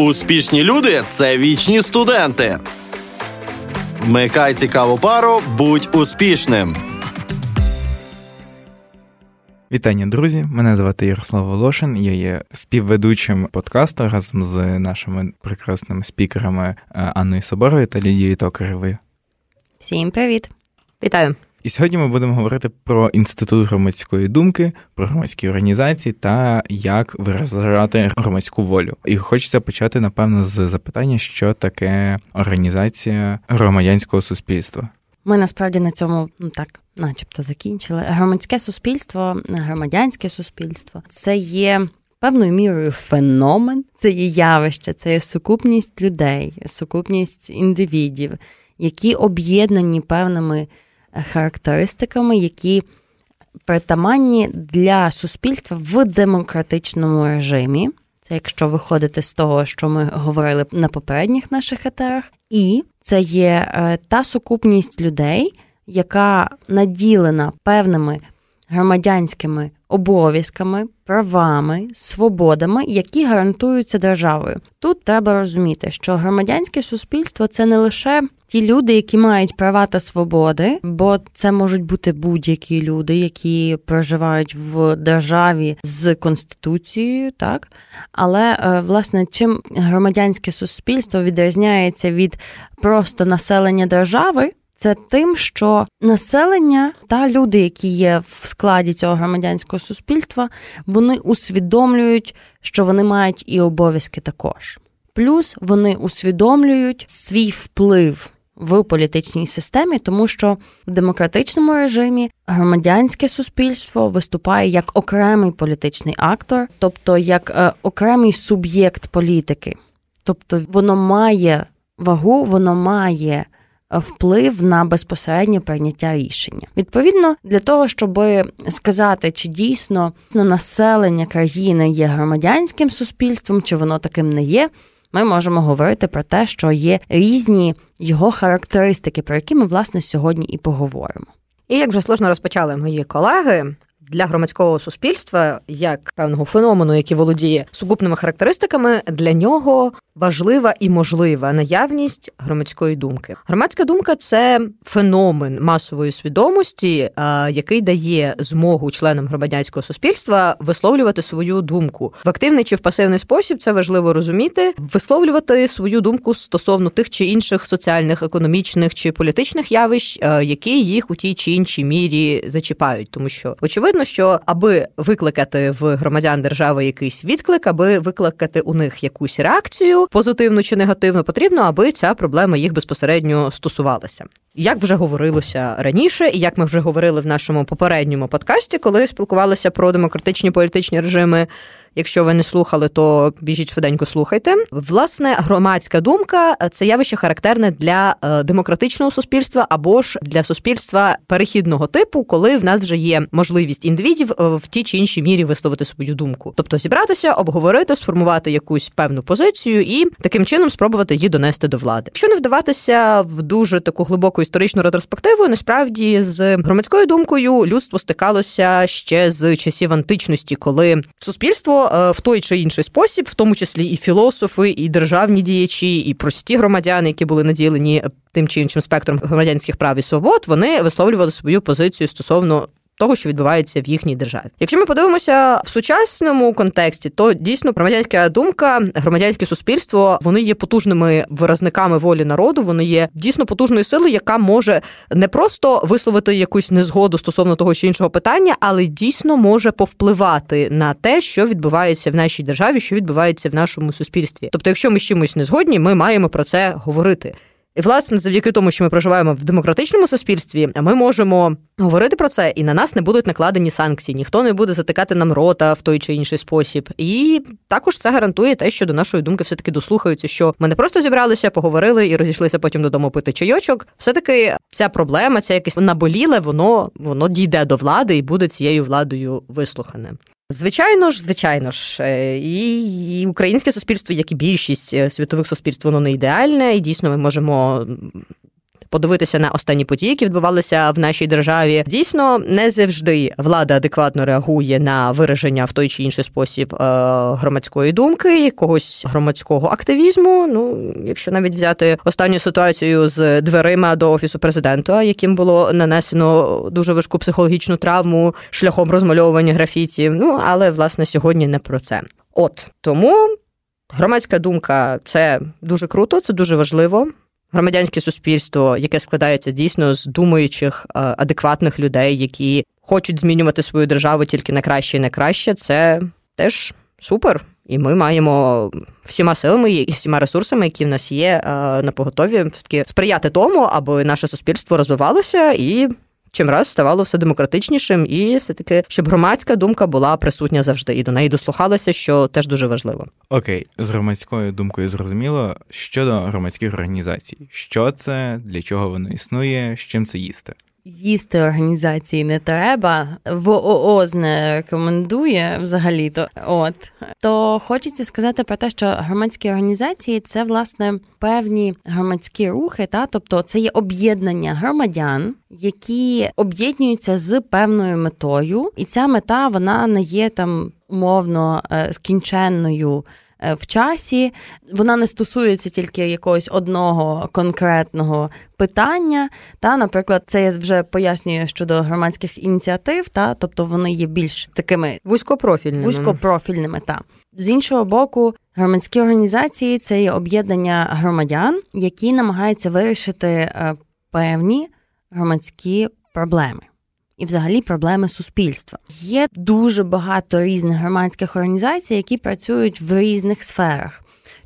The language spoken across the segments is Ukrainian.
Успішні люди це вічні студенти. Вмикай цікаву пару, будь успішним. Вітання, друзі! Мене звати Ярослав Волошин. Я є співведучим подкасту разом з нашими прекрасними спікерами е, Анною Соборовою та Лідією Токаревою. Всім привіт! Вітаю! І сьогодні ми будемо говорити про інститут громадської думки, про громадські організації та як виражати громадську волю. І хочеться почати, напевно, з запитання, що таке організація громадянського суспільства. Ми насправді на цьому ну так, начебто, закінчили. Громадське суспільство, громадянське суспільство це є. Певною мірою феномен, це є явище, це є сукупність людей, сукупність індивідів, які об'єднані певними характеристиками, які притаманні для суспільства в демократичному режимі. Це якщо виходити з того, що ми говорили на попередніх наших етерах, і це є е, та сукупність людей, яка наділена певними громадянськими обов'язками, правами, свободами, які гарантуються державою. Тут треба розуміти, що громадянське суспільство це не лише ті люди, які мають права та свободи, бо це можуть бути будь-які люди, які проживають в державі з конституцією, так але е, власне чим громадянське суспільство відрізняється від просто населення держави це тим, що населення та люди, які є в складі цього громадянського суспільства, вони усвідомлюють, що вони мають і обов'язки також. Плюс вони усвідомлюють свій вплив. В політичній системі, тому що в демократичному режимі громадянське суспільство виступає як окремий політичний актор, тобто як е, окремий суб'єкт політики, тобто воно має вагу, воно має вплив на безпосереднє прийняття рішення. Відповідно, для того, щоб сказати, чи дійсно населення країни є громадянським суспільством, чи воно таким не є. Ми можемо говорити про те, що є різні його характеристики, про які ми власне сьогодні і поговоримо. І як вже сложно розпочали мої колеги, для громадського суспільства, як певного феномену, який володіє сукупними характеристиками, для нього важлива і можлива наявність громадської думки. Громадська думка це феномен масової свідомості, який дає змогу членам громадянського суспільства висловлювати свою думку в активний чи в пасивний спосіб. Це важливо розуміти, висловлювати свою думку стосовно тих чи інших соціальних, економічних чи політичних явищ, які їх у тій чи іншій мірі зачіпають, тому що очевидно, що аби викликати в громадян держави якийсь відклик, аби викликати у них якусь реакцію позитивну чи негативну, потрібно, аби ця проблема їх безпосередньо стосувалася. Як вже говорилося раніше, і як ми вже говорили в нашому попередньому подкасті, коли спілкувалися про демократичні політичні режими Якщо ви не слухали, то біжіть швиденько слухайте. Власне, громадська думка це явище характерне для е, демократичного суспільства або ж для суспільства перехідного типу, коли в нас вже є можливість індивідів е, в тій чи іншій мірі висловити свою думку, тобто зібратися, обговорити, сформувати якусь певну позицію і таким чином спробувати її донести до влади. Якщо не вдаватися в дуже таку глибоку історичну ретроспективу, насправді з громадською думкою людство стикалося ще з часів античності, коли суспільство. Е, в той чи інший спосіб, в тому числі і філософи, і державні діячі, і прості громадяни, які були наділені тим чи іншим спектром громадянських прав і свобод, вони висловлювали свою позицію стосовно того, що відбувається в їхній державі. Якщо ми подивимося в сучасному контексті, то дійсно громадянська думка, громадянське суспільство вони є потужними виразниками волі народу. Вони є дійсно потужною силою, яка може не просто висловити якусь незгоду стосовно того чи іншого питання, але дійсно може повпливати на те, що відбувається в нашій державі, що відбувається в нашому суспільстві. Тобто, якщо ми з чимось не згодні, ми маємо про це говорити. І, власне, завдяки тому, що ми проживаємо в демократичному суспільстві, ми можемо говорити про це, і на нас не будуть накладені санкції. Ніхто не буде затикати нам рота в той чи інший спосіб. І також це гарантує те, що до нашої думки все таки дослухаються, що ми не просто зібралися, поговорили і розійшлися потім додому пити чайочок. Все таки ця проблема, ця якесь наболіле, воно воно дійде до влади і буде цією владою вислухане. Звичайно ж, звичайно ж, е, і, українське суспільство, як і більшість е, світових суспільств, воно не ідеальне, і дійсно ми можемо подивитися на останні події, які відбувалися в нашій державі. Дійсно, не завжди влада адекватно реагує на вираження в той чи інший спосіб е, громадської думки, якогось громадського активізму. Ну, якщо навіть взяти останню ситуацію з дверима до офісу президента, яким було нанесено дуже важку психологічну травму шляхом розмальовування графіті. Ну але власне сьогодні не про це. От тому громадська думка це дуже круто, це дуже важливо. Громадянське суспільство, яке складається дійсно з думаючих, е, адекватних людей, які хочуть змінювати свою державу тільки на краще і на краще, це теж супер. І ми маємо всіма силами і всіма ресурсами, які в нас є е, на поготові, сприяти тому, аби наше суспільство розвивалося і чим раз ставало все демократичнішим, і все таки, щоб громадська думка була присутня завжди і до неї дослухалася, що теж дуже важливо. Окей, з громадською думкою зрозуміло щодо громадських організацій, що це, для чого воно існує, з чим це їсти. Їсти організації не треба, в ООЗ не рекомендує взагалі-то. От то хочеться сказати про те, що громадські організації це власне певні громадські рухи, та тобто це є об'єднання громадян, які об'єднуються з певною метою, і ця мета вона не є там умовно е, скінченною. Е, в часі. Вона не стосується тільки якогось одного конкретного питання. Та, Наприклад, це я вже пояснюю щодо громадських ініціатив, та, тобто вони є більш такими вузькопрофільними. вузькопрофільними. Та. З іншого боку, громадські організації це є об'єднання громадян, які намагаються вирішити е, певні громадські проблеми і, взагалі, проблеми суспільства. Є дуже багато різних громадських організацій, які працюють в різних сферах.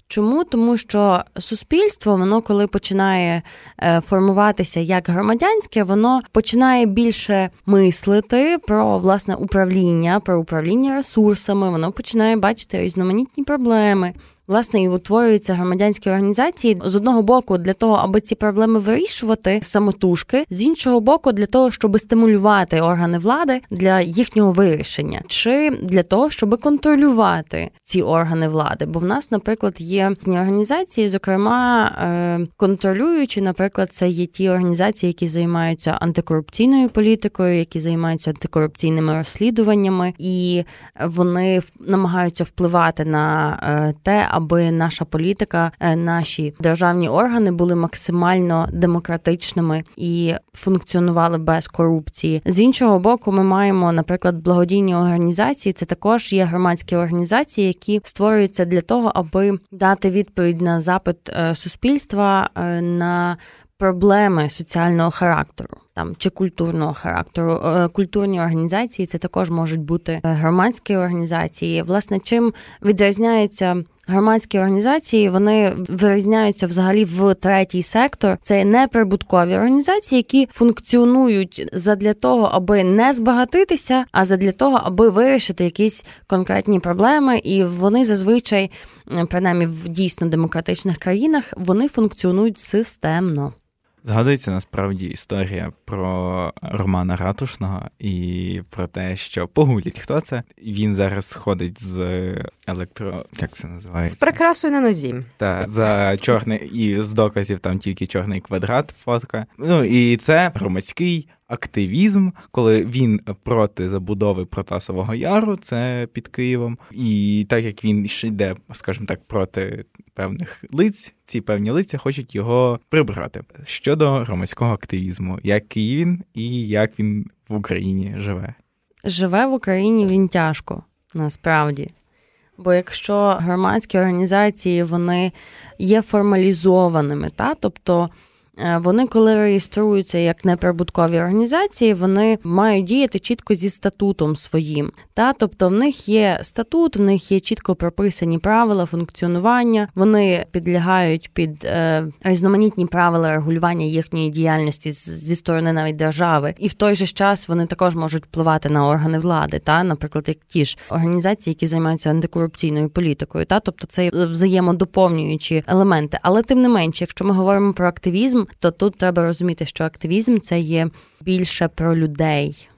Чому? Тому що суспільство, воно коли починає е, формуватися як громадянське, воно починає більше мислити про власне управління, про управління ресурсами, воно починає бачити різноманітні проблеми. Власне, і утворюються громадянські організації. З одного боку для того, аби ці проблеми вирішувати самотужки, з іншого боку, для того, щоб стимулювати органи влади для їхнього вирішення, чи для того, щоб контролювати ці органи влади. Бо в нас, наприклад, є організації, зокрема е, контролюючи, наприклад, це є ті організації, які займаються антикорупційною політикою, які займаються антикорупційними розслідуваннями, і вони намагаються впливати на е, те аби наша політика, е, наші державні органи були максимально демократичними і функціонували без корупції. З іншого боку, ми маємо, наприклад, благодійні організації. Це також є громадські організації, які створюються для того, аби дати відповідь на запит е, суспільства е, на проблеми соціального характеру там чи культурного характеру. Культурні організації це також можуть бути громадські організації. Власне, чим відрізняється громадські організації, вони вирізняються взагалі в третій сектор. Це неприбуткові організації, які функціонують задля того, аби не збагатитися, а задля того, аби вирішити якісь конкретні проблеми, і вони зазвичай, принаймні в дійсно демократичних країнах, вони функціонують системно. Згадується насправді історія про Романа Ратушного і про те, що погуліть, хто це. Він зараз ходить з електро. Як це називається? З прикрасою на нозі. Та за чорний і з доказів там тільки чорний квадрат, фотка. Ну і це громадський активізм, коли він проти забудови Протасового Яру, це під Києвом, і так як він ще йде, скажімо так, проти певних лиць, ці певні лиця хочуть його прибрати. Щодо громадського активізму, який він і як він в Україні живе? Живе в Україні він тяжко, насправді. Бо якщо громадські організації вони є формалізованими, та тобто вони, коли реєструються як неприбуткові організації, вони мають діяти чітко зі статутом своїм. Та тобто в них є статут, в них є чітко прописані правила функціонування. Вони підлягають під е, різноманітні правила регулювання їхньої діяльності зі сторони навіть держави, і в той же час вони також можуть впливати на органи влади, та наприклад, як ті ж організації, які займаються антикорупційною політикою, та тобто це взаємодоповнюючі елементи. Але тим не менше, якщо ми говоримо про активізм то тут треба розуміти, що активізм це є більше про людей,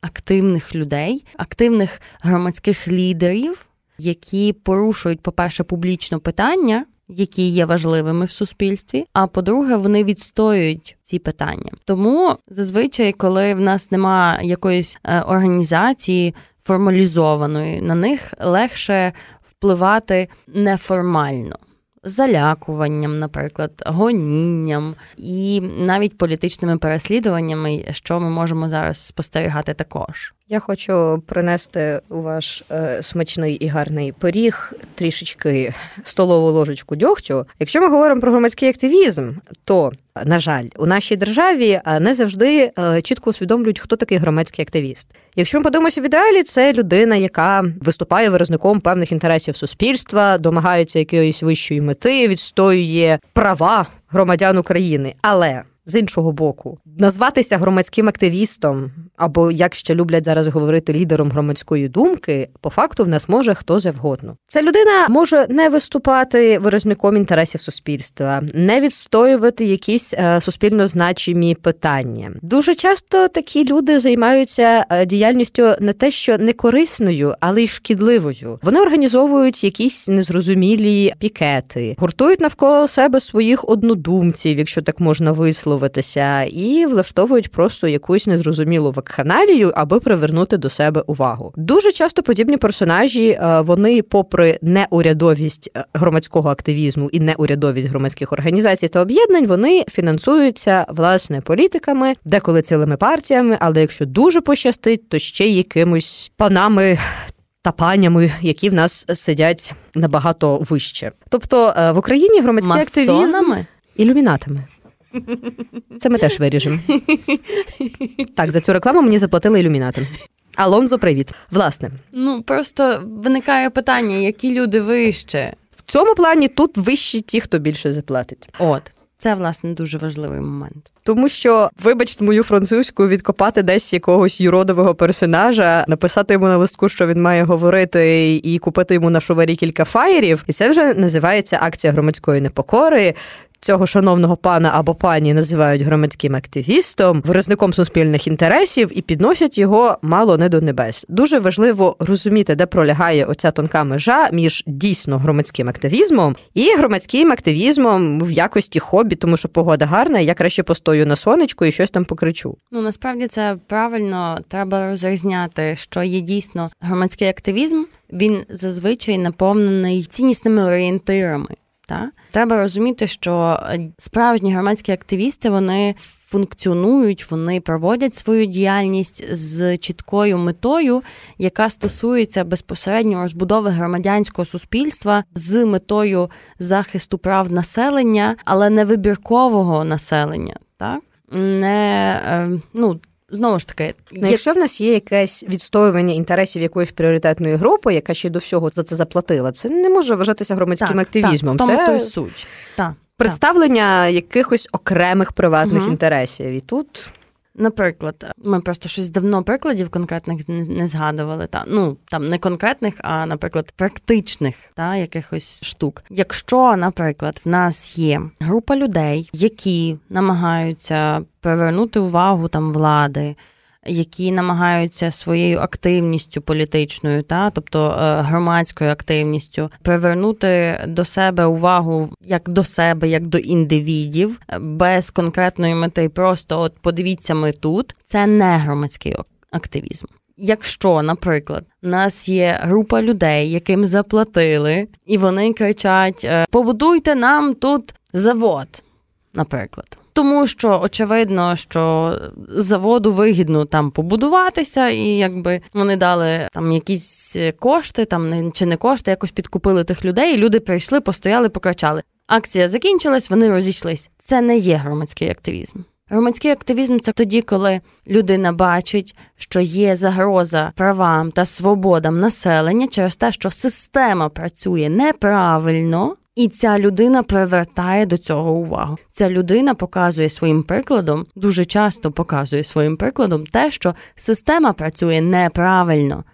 активних людей, активних громадських лідерів, які порушують, по-перше, публічно питання. які є важливими в суспільстві. А по-друге, вони відстоюють ці питання. Тому зазвичай, коли в нас немає якоїсь е, організації формалізованої, на них легше впливати неформально залякуванням, наприклад, гонінням і навіть політичними переслідуваннями, що ми можемо зараз спостерігати також. Я хочу принести у ваш е, смачний і гарний пиріг трішечки столову ложечку дьогтю. Якщо ми говоримо про громадський активізм, то на жаль, у нашій державі е, не завжди е, чітко усвідомлюють, хто такий громадський активіст. Якщо ми подивимося в ідеалі, це людина, яка виступає виразником певних інтересів суспільства, домагається якоїсь вищої мети, відстоює права громадян України, але з іншого боку, назватися громадським активістом, або як ще люблять зараз говорити лідером громадської думки, по факту в нас може хто завгодно. Ця людина може не виступати виразником інтересів суспільства, не відстоювати якісь е, суспільно значимі питання. Дуже часто такі люди займаються е, діяльністю не те, що не корисною, але й шкідливою. Вони організовують якісь незрозумілі пікети, гуртують навколо себе своїх однодумців, якщо так можна висловити висловитися, і влаштовують просто якусь незрозумілу вакханалію, аби привернути до себе увагу. Дуже часто подібні персонажі е, вони, попри неурядовість е, громадського активізму і неурядовість громадських організацій та об'єднань, вони фінансуються власне політиками, деколи цілими партіями, але якщо дуже пощастить, то ще якимось панами. Та панями, які в нас сидять набагато вище, тобто е, в Україні громадський активізм ілюмінатами. Це ми теж виріжемо. Так, за цю рекламу мені заплатили ілюмінати. Алонзо, привіт. Власне. Ну просто виникає питання, які люди вище. В цьому плані тут вищі ті, хто більше заплатить. От. Це власне дуже важливий момент, тому що, вибачте, мою французьку відкопати десь якогось юродового персонажа, написати йому на листку, що він має говорити, і купити йому на шоварі кілька фаєрів, і це вже називається акція громадської непокори цього шановного пана або пані називають громадським активістом, виразником суспільних інтересів і підносять його мало не до небес. Дуже важливо розуміти, де пролягає оця тонка межа між дійсно громадським активізмом і громадським активізмом в якості хобі, тому що погода гарна, я краще постою на сонечку і щось там покричу. Ну насправді це правильно треба розрізняти, що є дійсно громадський активізм. Він зазвичай наповнений ціннісними орієнтирами. Та? Треба розуміти, що е, справжні громадські активісти вони функціонують, вони проводять свою діяльність з чіткою метою, яка стосується безпосередньо розбудови громадянського суспільства з метою захисту прав населення, але не вибіркового населення. Так? Не е, ну Знову ж таки, ну, якщо в нас є якесь відстоювання інтересів якоїсь пріоритетної групи, яка ще до всього за це заплатила, це не може вважатися громадським так, активізмом. Так, в тому це то суть. Так, представлення так. якихось окремих приватних угу. інтересів. І тут Наприклад, ми просто щось давно прикладів конкретних не, згадували. Та ну там не конкретних, а наприклад, практичних та якихось штук. Якщо, наприклад, в нас є група людей, які намагаються привернути увагу там влади які намагаються своєю активністю політичною, та тобто е, громадською активністю, привернути до себе увагу як до себе, як до індивідів, без конкретної мети. Просто от подивіться, ми тут це не громадський активізм. Якщо, наприклад, у нас є група людей, яким заплатили, і вони кричать: «Е, побудуйте нам тут завод, наприклад. Тому що очевидно, що заводу вигідно там побудуватися, і якби вони дали там якісь кошти, там чи не кошти, якось підкупили тих людей. і Люди прийшли, постояли, покричали. Акція закінчилась, вони розійшлись. Це не є громадський активізм. Громадський активізм це тоді, коли людина бачить, що є загроза правам та свободам населення через те, що система працює неправильно. І ця людина привертає до цього увагу. Ця людина показує своїм прикладом, дуже часто показує своїм прикладом те, що система працює неправильно.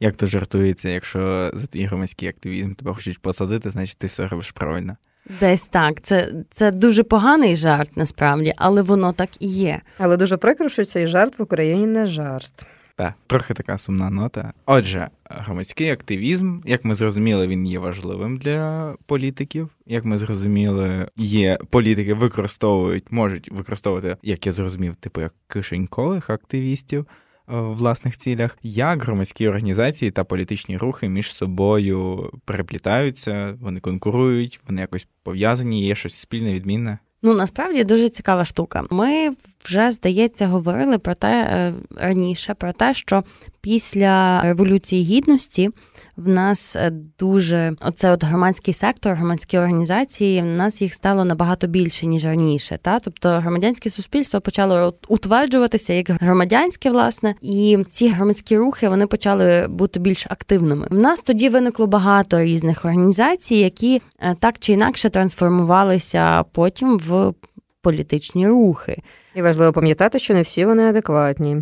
Як то жартується, якщо за твій громадський активізм тебе хочуть посадити, значить ти все робиш правильно. Десь так. Це це дуже поганий жарт насправді, але воно так і є. Але дуже прикро, що цей жарт в Україні не жарт. Так, трохи така сумна нота. Отже, громадський активізм, як ми зрозуміли, він є важливим для політиків. Як ми зрозуміли, є політики використовують, можуть використовувати, як я зрозумів, типу як кишенькових активістів. Е, власних цілях, як громадські організації та політичні рухи між собою переплітаються, вони конкурують, вони якось пов'язані, є щось спільне, відмінне. Ну насправді дуже цікава штука. Ми вже здається говорили про те е, раніше, про те, що після революції гідності в нас е, дуже оце от громадський сектор, громадські організації. В нас їх стало набагато більше ніж раніше. Та тобто громадянське суспільство почало утверджуватися як громадянське, власне, і ці громадські рухи вони почали бути більш активними. В нас тоді виникло багато різних організацій, які е, так чи інакше трансформувалися потім в політичні рухи. І важливо пам'ятати, що не всі вони адекватні.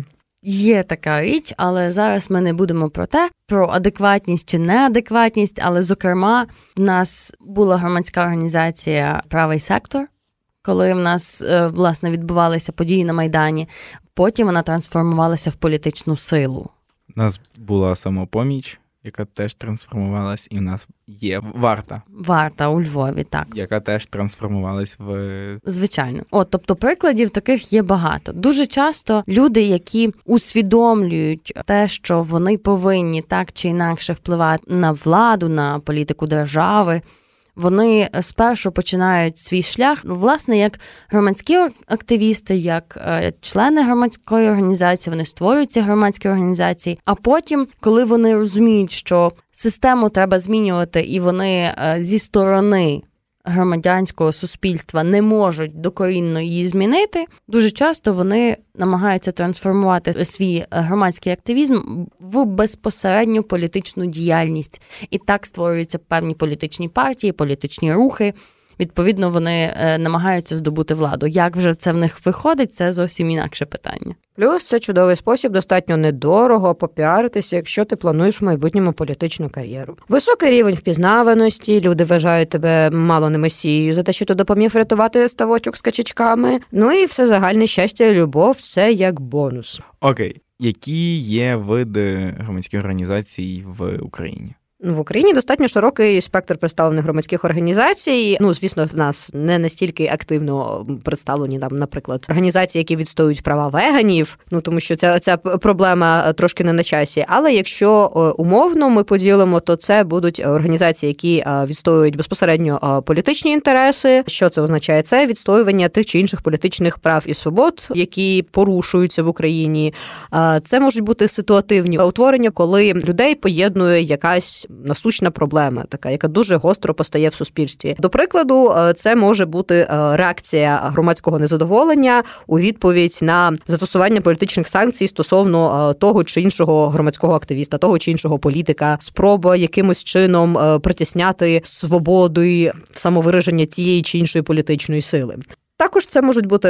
Є така річ, але зараз ми не будемо про те, про адекватність чи неадекватність. Але, зокрема, в нас була громадська організація Правий сектор, коли в нас е, власне відбувалися події на Майдані. Потім вона трансформувалася в політичну силу. У нас була самопоміч яка теж трансформувалась, і в нас є варта. Варта у Львові, так. Яка теж трансформувалась в звичайно. О, тобто прикладів таких є багато. Дуже часто люди, які усвідомлюють те, що вони повинні так чи інакше впливати на владу, на політику держави вони спершу починають свій шлях, ну, власне, як громадські активісти, як е, члени громадської організації, вони створюють ці громадські організації. А потім, коли вони розуміють, що систему треба змінювати, і вони е, зі сторони громадянського суспільства не можуть докорінно її змінити, дуже часто вони намагаються трансформувати свій громадський активізм в безпосередню політичну діяльність, і так створюються певні політичні партії, політичні рухи відповідно вони е, намагаються здобути владу. Як вже це в них виходить, це зовсім інакше питання. Плюс це чудовий спосіб достатньо недорого попіаритися, якщо ти плануєш в майбутньому політичну кар'єру. Високий рівень впізнаваності, люди вважають тебе мало не месією за те, що ти допоміг врятувати ставочок з качечками. Ну і все загальне щастя, і любов, все як бонус. Окей, які є види громадських організацій в Україні? В Україні достатньо широкий спектр представлених громадських організацій. Ну, звісно, в нас не настільки активно представлені там, наприклад, організації, які відстоюють права веганів. Ну тому що ця ця проблема трошки не на часі. Але якщо е, умовно ми поділимо, то це будуть організації, які е, відстоюють безпосередньо е, політичні інтереси. Що це означає? Це відстоювання тих чи інших політичних прав і свобод, які порушуються в Україні. Це можуть бути ситуативні утворення, коли людей поєднує якась насущна проблема, така яка дуже гостро постає в суспільстві. До прикладу, е, це може бути е, реакція громадського незадоволення у відповідь на застосування політичних санкцій стосовно е, того чи іншого громадського активіста, того чи іншого політика, спроба якимось чином притісняти свободу і самовираження тієї чи іншої політичної сили. Також це можуть бути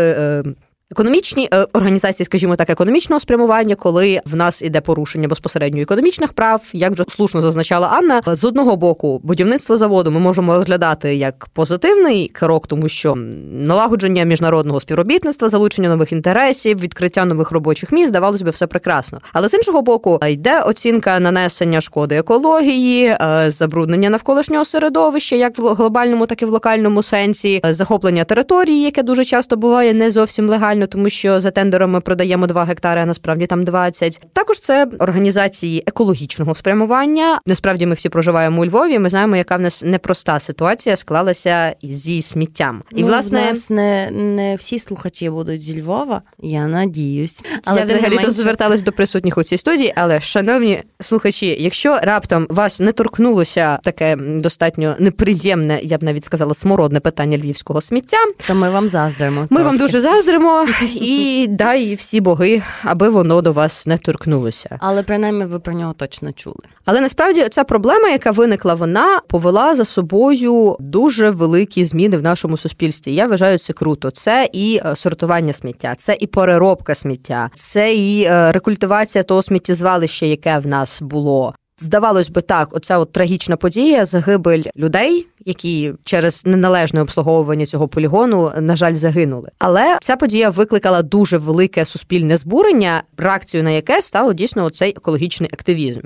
Економічні е, організації, скажімо так, економічного спрямування, коли в нас іде порушення безпосередньо економічних прав, як вже слушно зазначала Анна, з одного боку будівництво заводу ми можемо розглядати як позитивний крок, тому що налагодження міжнародного співробітництва, залучення нових інтересів, відкриття нових робочих місць, здавалось би, все прекрасно. Але з іншого боку, йде оцінка нанесення шкоди екології, е, забруднення навколишнього середовища, як в глобальному, так і в локальному сенсі, е, захоплення території, яке дуже часто буває не зовсім легально нереально, тому що за тендером ми продаємо 2 гектари, а насправді там 20. Також це організації екологічного спрямування. Насправді ми всі проживаємо у Львові. Ми знаємо, яка в нас непроста ситуація склалася зі сміттям. І ну, власне в нас не не всі слухачі будуть зі Львова. Я надіюсь, але я взагалі менше... тут зверталась до присутніх у цій студії. Але шановні слухачі, якщо раптом вас не торкнулося таке достатньо неприємне, я б навіть сказала, смородне питання львівського сміття, то ми вам заздримо. Ми трошки. вам дуже заздримо і дай всі боги, аби воно до вас не торкнулося. Але принаймні ви про нього точно чули. Але насправді ця проблема, яка виникла, вона повела за собою дуже великі зміни в нашому суспільстві. Я вважаю це круто. Це і е, сортування сміття, це і переробка сміття, це і е, рекультивація того сміттєзвалища, яке в нас було. Здавалось би, так, оця от трагічна подія, загибель людей, які через неналежне обслуговування цього полігону, на жаль, загинули. Але ця подія викликала дуже велике суспільне збурення, реакцією на яке стало дійсно цей екологічний активізм.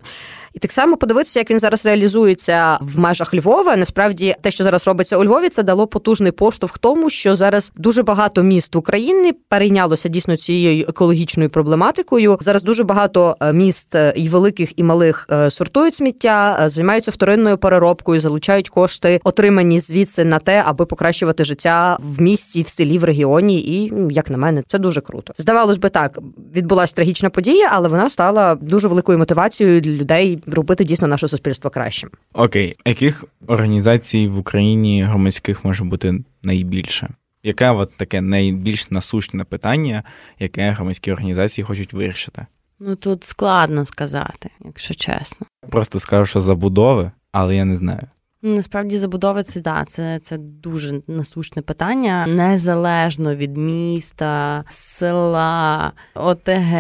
І так само подивитися, як він зараз реалізується в межах Львова. Насправді, те, що зараз робиться у Львові, це дало потужний поштовх тому, що зараз дуже багато міст в Україні перейнялося дійсно цією екологічною проблематикою. Зараз дуже багато е, міст е, і великих і малих е, сортують сміття, займаються вторинною переробкою, залучають кошти, отримані звідси на те, аби покращувати життя в місті, в селі, в регіоні. І як на мене, це дуже круто. Здавалось би, так відбулася трагічна подія, але вона стала дуже великою мотивацією для людей робити дійсно наше суспільство кращим. Окей, яких організацій в Україні громадських може бути найбільше? Яке от таке найбільш насущне питання, яке громадські організації хочуть вирішити? Ну тут складно сказати, якщо чесно. Просто скажу, що забудови, але я не знаю. Насправді забудови це да, це це дуже насущне питання, незалежно від міста, села, ОТГ,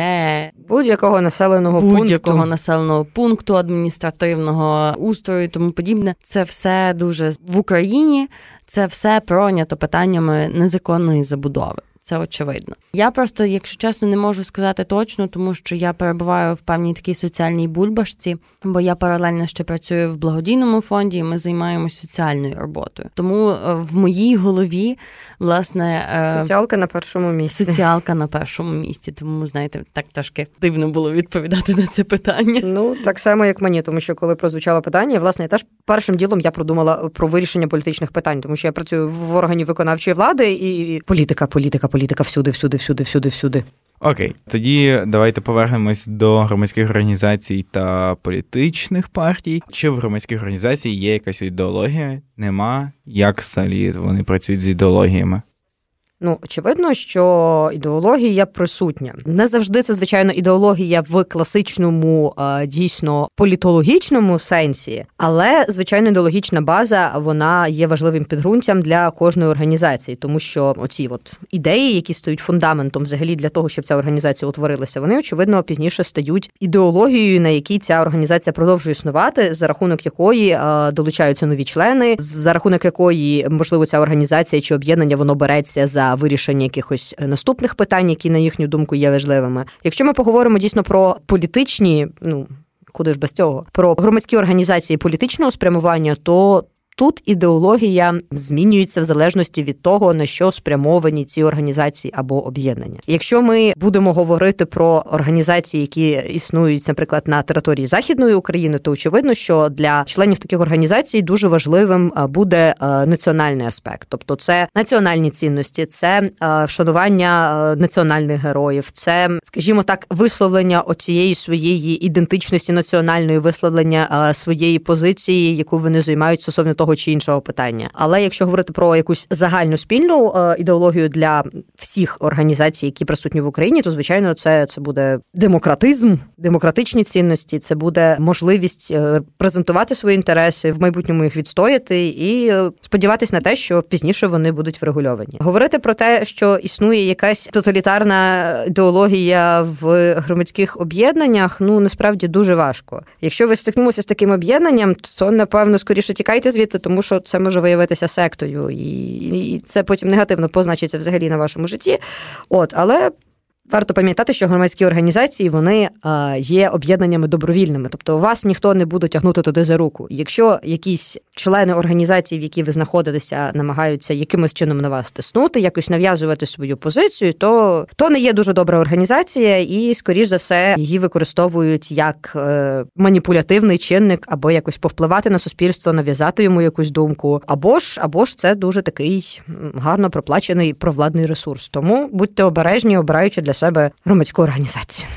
будь-якого населеного будь-якого пункту. населеного пункту, адміністративного устрою, і тому подібне. Це все дуже в Україні. Це все пройнято питаннями незаконної забудови. Це очевидно. Я просто, якщо чесно, не можу сказати точно, тому що я перебуваю в певній такій соціальній бульбашці, бо я паралельно ще працюю в благодійному фонді, і ми займаємося соціальною роботою. Тому е, в моїй голові власне е, соціалка на першому місці. Соціалка на першому місці. Тому знаєте, так трошки дивно було відповідати на це питання. Ну так само, як мені, тому що коли прозвучало питання, власне, я теж першим ділом я продумала про вирішення політичних питань, тому що я працюю в органі виконавчої влади і політика, політика, політика всюди, всюди, всюди, всюди, всюди. Окей, тоді давайте повернемось до громадських організацій та політичних партій. Чи в громадських організацій є якась ідеологія? Нема? Як взагалі вони працюють з ідеологіями? Ну, очевидно, що ідеологія присутня. Не завжди це, звичайно, ідеологія в класичному, дійсно політологічному сенсі, але звичайно, ідеологічна база вона є важливим підґрунтям для кожної організації, тому що оці от ідеї, які стають фундаментом взагалі для того, щоб ця організація утворилася, вони очевидно пізніше стають ідеологією, на якій ця організація продовжує існувати, за рахунок якої долучаються нові члени, за рахунок якої можливо ця організація чи об'єднання воно береться за вирішення якихось е, наступних питань, які на їхню думку є важливими. Якщо ми поговоримо дійсно про політичні, ну куди ж без цього, про громадські організації політичного спрямування, то Тут ідеологія змінюється в залежності від того, на що спрямовані ці організації або об'єднання. Якщо ми будемо говорити про організації, які існують, наприклад, на території західної України, то очевидно, що для членів таких організацій дуже важливим буде національний аспект, тобто це національні цінності, це вшанування національних героїв, це, скажімо так, висловлення оцієї своєї ідентичності національної, висловлення своєї позиції, яку вони займають стосовно того чи іншого питання. Але якщо говорити про якусь загальну спільну е, ідеологію для всіх організацій, які присутні в Україні, то звичайно це це буде демократизм, демократичні цінності. Це буде можливість е, презентувати свої інтереси в майбутньому їх відстояти і е, сподіватися на те, що пізніше вони будуть врегульовані. Говорити про те, що існує якась тоталітарна ідеологія в громадських об'єднаннях, ну насправді дуже важко. Якщо ви стикнулися з таким об'єднанням, то напевно скоріше тікайте звідти робити, тому що це може виявитися сектою, і, і це потім негативно позначиться взагалі на вашому житті. От, але Варто пам'ятати, що громадські організації вони є об'єднаннями добровільними, тобто вас ніхто не буде тягнути туди за руку. Якщо якісь члени організації, в якій ви знаходитеся, намагаються якимось чином на вас тиснути, якось нав'язувати свою позицію, то то не є дуже добра організація, і, скоріш за все, її використовують як е, маніпулятивний чинник, або якось повпливати на суспільство, нав'язати йому якусь думку, або ж або ж це дуже такий гарно проплачений провладний ресурс. Тому будьте обережні, обираючи для себе громадську організацію.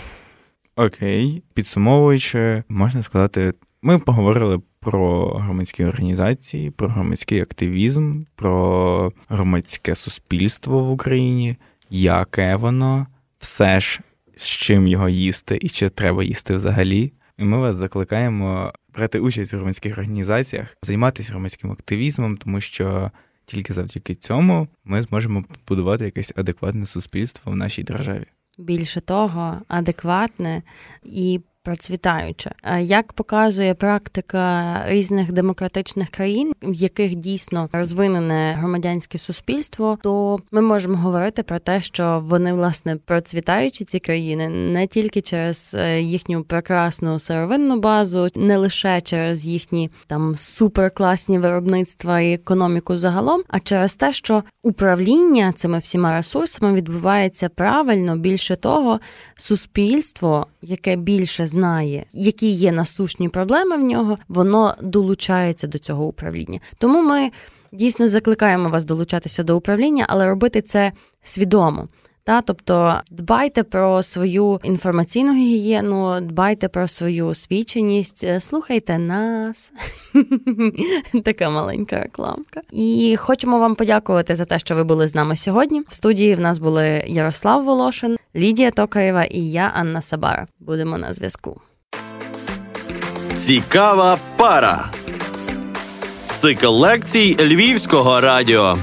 Окей, підсумовуючи, можна сказати, ми поговорили про громадські організації, про громадський активізм, про громадське суспільство в Україні, яке воно, все ж з чим його їсти і чи треба їсти взагалі. І ми вас закликаємо брати участь в громадських організаціях, займатися громадським активізмом, тому що тільки завдяки цьому ми зможемо побудувати якесь адекватне суспільство в нашій державі. Більше того, адекватне і процвітаюче. Як показує практика різних демократичних країн, в яких дійсно розвинене громадянське суспільство, то ми можемо говорити про те, що вони власне процвітаючі ці країни не тільки через е, їхню прекрасну сировинну базу, не лише через їхні там суперкласні виробництва і економіку загалом, а через те, що управління цими всіма ресурсами відбувається правильно. Більше того, суспільство, яке більше знає, які є насущні проблеми в нього, воно долучається до цього управління. Тому ми дійсно закликаємо вас долучатися до управління, але робити це свідомо. Та, тобто дбайте про свою інформаційну гігієну, дбайте про свою освіченість, е, слухайте нас. Така маленька рекламка. І хочемо вам подякувати за те, що ви були з нами сьогодні. В студії в нас були Ярослав Волошин, Лідія Токаєва і я, Анна Сабара. Будемо на зв'язку. Цікава пара. Цикл лекцій Львівського радіо.